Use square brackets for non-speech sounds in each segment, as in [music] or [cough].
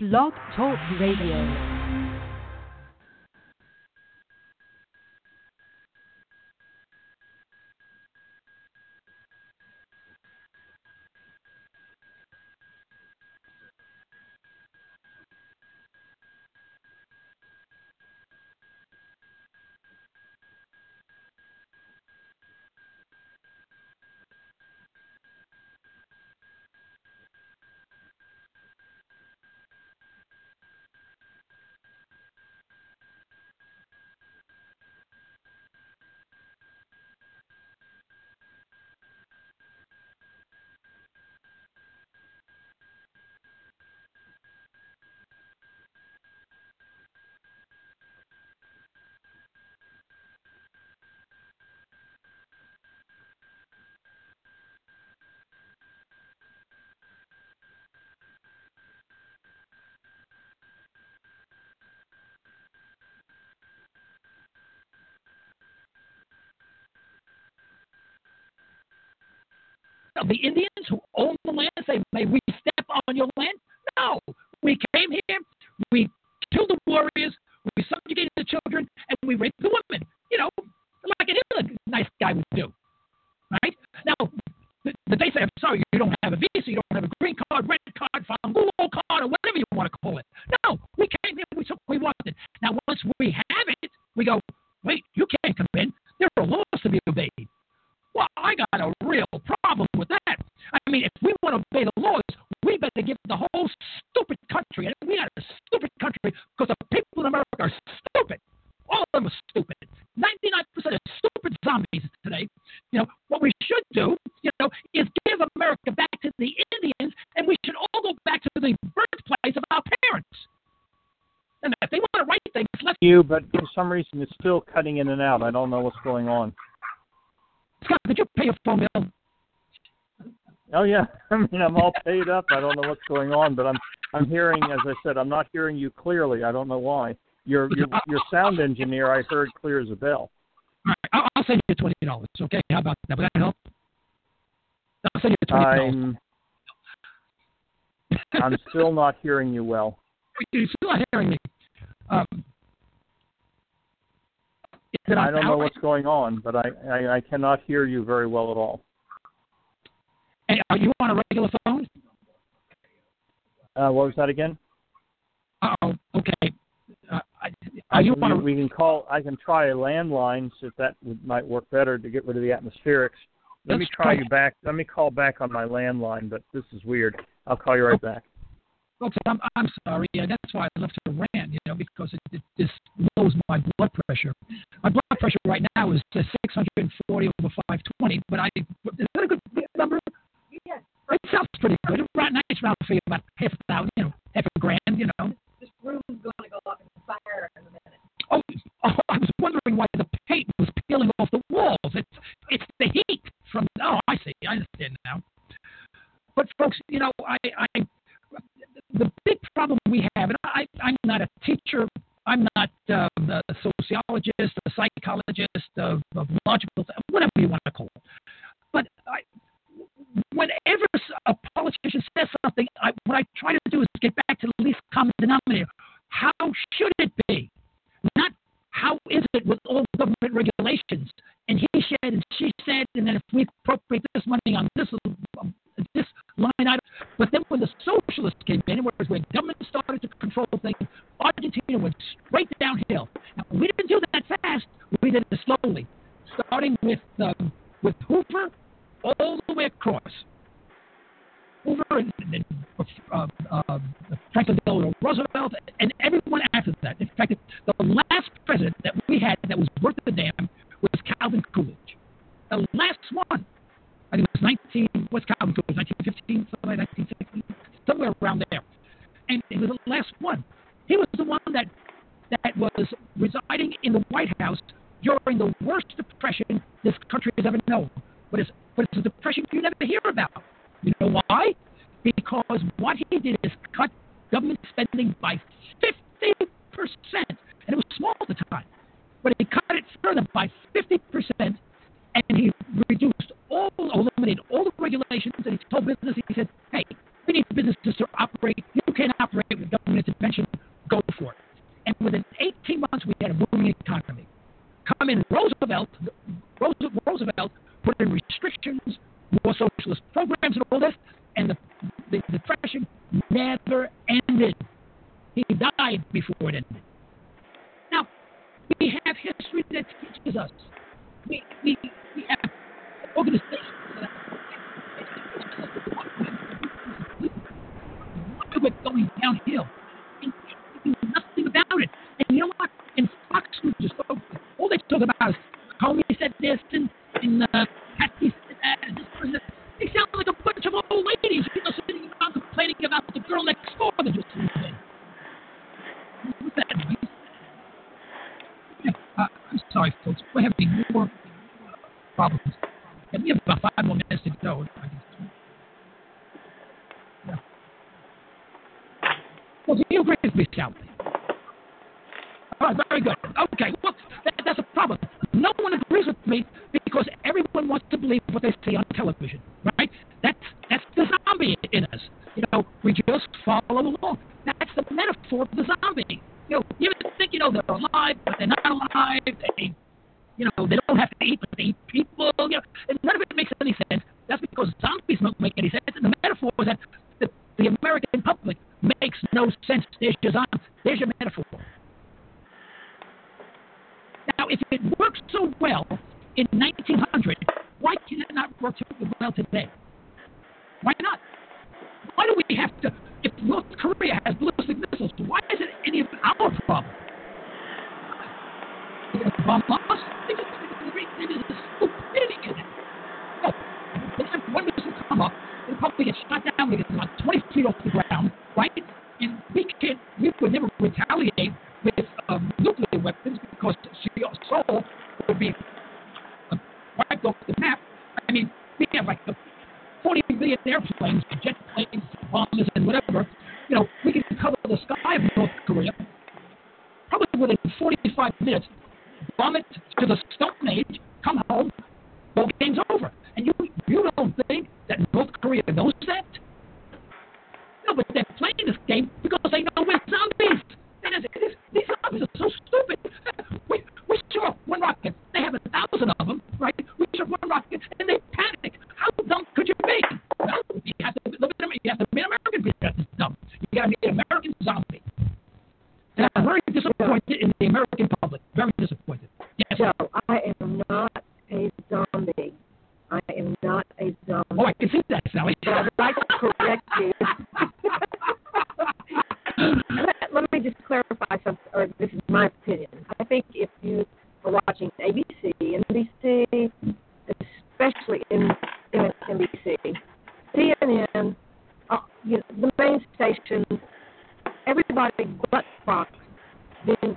Blog Talk Radio. The Indians who own the land say, may we zombies today. You know, what we should do, you know, is give America back to the Indians, and we should all go back to the birthplace of our parents. And if they want to write things, let's. You, but for some reason it's still cutting in and out. I don't know what's going on. Scot, did you pay your phone bill? Oh yeah, [laughs] I mean I'm all paid up. I don't know what's going on, but I'm I'm hearing, as I said, I'm not hearing you clearly. I don't know why. Your your your sound engineer, I heard clear as a bell. All right, I'll, send you twenty dollars. Okay, how about that? Would that help? I'll send you twenty dollars. I'm I'm still not hearing you well. [laughs] You're still not hearing me. Um, I don't know what's going on, but I, I, I cannot hear you very well at all. Hey, are you on a regular phone? Uh, what was that again? Are you on a... We can call. I can try a landline, so if that would, might work better to get rid of the atmospherics. Let Let's me try, try you back. Let me call back on my landline, but this is weird. I'll call you right back. Folks, I'm, I'm sorry. Yeah, that's why I left to rant, you know, because it, it just lowers my blood pressure. My blood pressure right now is 640 over 520, but I is that a good number? Yeah. It sounds pretty good. Right now it's around for about half a thousand, you know, half a grand, you know. Says something, I, what I try to do is get back to the least common denominator. How should it be? Not how is it with all government regulations? And he said, and she said, and then if we appropriate this money on this this line item. But then when the socialists came in, whereas when government started to control things, Argentina went straight downhill. Now, we didn't do that fast. We did it slowly, starting with um, with Hoover all the way across. Hoover and, uh, uh, Franklin Delano Roosevelt and everyone after that. In fact, the last president that we had that was worth the damn was Calvin Coolidge. The last one. I think it was 19, what's Calvin Coolidge, 1915, something like 1916, somewhere around there. And he was the last one. He was the one that that was residing in the White House during the worst depression this country has ever known. But it's, but it's a depression you never hear about. Because what he did is cut government spending by 50%. And it was small at the time. But he cut it further by 50%, and he reduced all, eliminated all the regulations, and he told business, he said, hey, We need businesses to operate. You can't operate with government intervention. Go for it. And within 18 months, we had a booming economy. Come in Roosevelt, Roosevelt put in restrictions, more socialist programs, and all this, and the, never ended. He died before it ended. Now, we have history that teaches us. We, we, we have organizations that are going downhill. And do nothing about it. And you know what? In Fox News, all they talk about is Comey said this and, and uh, Patsy said that. And this person, they sound like a bunch of old ladies you know, sitting around complaining about the girl next door that just moved in. What's that noise? Yeah, uh, I'm sorry, folks. We're having more uh, problems. Yeah, we have about five more minutes to go. Yeah. Well, you with me, Sally? Oh, very good. Okay, well, that, that's a problem. No one agrees with me because everyone wants to believe what they see on television, right? That's that's the zombie in us. You know, we just follow along. That's the metaphor of the zombie. You know, you think you know they're alive, but they're not alive. They, you know, they don't have to eat, but they eat people. You know, none of it makes any sense. That's because zombies don't make any sense. And the metaphor is that the, the American public makes no sense. There's zombie. There's your metaphor. Now, if it worked so well in 1900, why can it not work so well today? Why not? Why do we have to? If North Korea has ballistic missiles, why is it any of our problem? They're going to bomb us? They just, stupidity in it. They one missile come up, they probably get shot down, they get about 20 feet off the ground, right? And we can't, we would never retaliate with um, nuclear weapons because Seoul would be uh, wiped off the map. I mean, we have like 40 billion airplanes, jet planes, bombers, and whatever. You know, we can cover the sky of North Korea probably within 45 minutes. Bomb it to the Stone Age, come home, in NBC, CNN, uh, you know, the main stations, everybody but Fox, then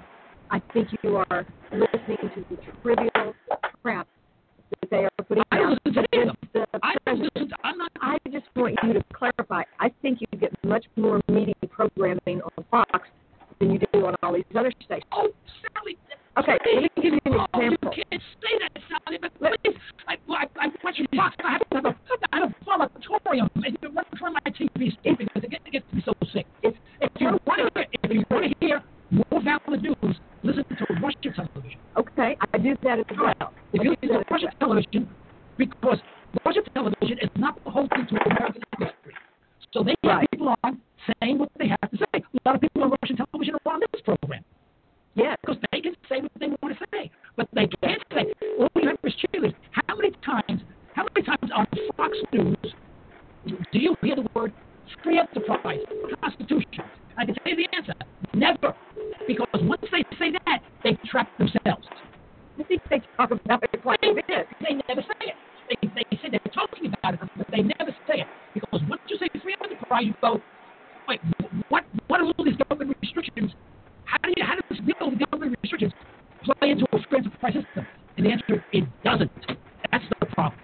I think you are listening to the trivial crap that they are putting I out. listen to the I listen to, I'm not. I just want you to clarify. I think you get much more media programming on Fox than you do on all these other stations. Oh, Sally. Okay, let me give you an Oh, you can't say that, Sally, but please. I, I, I watch box. I have to have a, I have a vomitorium. And you run from my TV because it gets, me so sick. It's, If you want to hear, if you want to hear more valid news, listen to Russian television. okay, I do that as well. If you listen to Russian television, because Russian television is not beholden to American industry. So they have Right. people on saying what they have to say. A lot of people on Russian television are on this program Yes. because they can say what they want to say, but they can't say. All we have is cheerleaders. How many times? How many times on Fox News do you hear the word free enterprise, Constitution? I can tell you the answer. Never, because once they say that, they trap themselves. I think they talk about it quite a bit. They never say it. They, they say they're talking about it, but they never say it. Because once you say free enterprise, you go, wait, what, what are all these government restrictions? How do you, how does real government restrictions play into a free enterprise system? And the answer, it doesn't. That's the problem.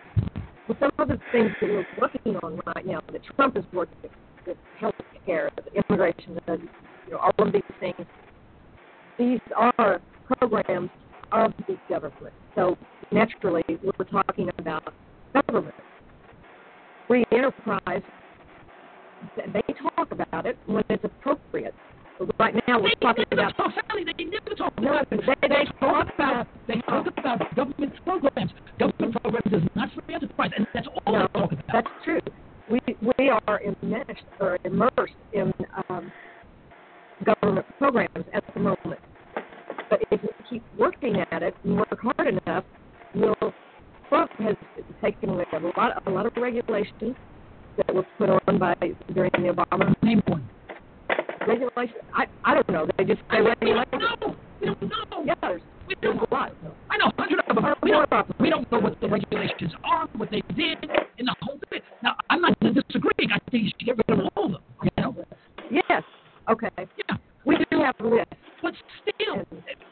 Well, some of the things that we're working on right now, that Trump is working with, with health care, the immigration, the, you know, all of these things, these are programs of the government. So naturally, we're talking about government. Free enterprise they talk about it when it's appropriate. But right now, we're They talking about talk, Sally, they never talk No, about it. they- they talk talk about they talk about government programs. Enterprise, and that's all No, they talk about. That's true. We we are enmeshed or immersed in um, government programs at the moment. But if we keep working at it and work hard enough, we'll. Trump has taken away a lot a lot of regulations that were put on by during the Obama Name one. regulations. I I don't know. They just say We regulations. Don't know. We don't know. Yeah, there's, We there's don't a lot. I know hundred of them. We don't, we don't know what the regulations are, what they did, and the whole bit. Now, I'm not disagreeing. I think you should get rid of all of them. You know? Yes. Okay. Yeah. We do have a list. But still,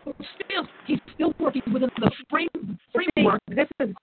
but still, he's still working within the frame framework This is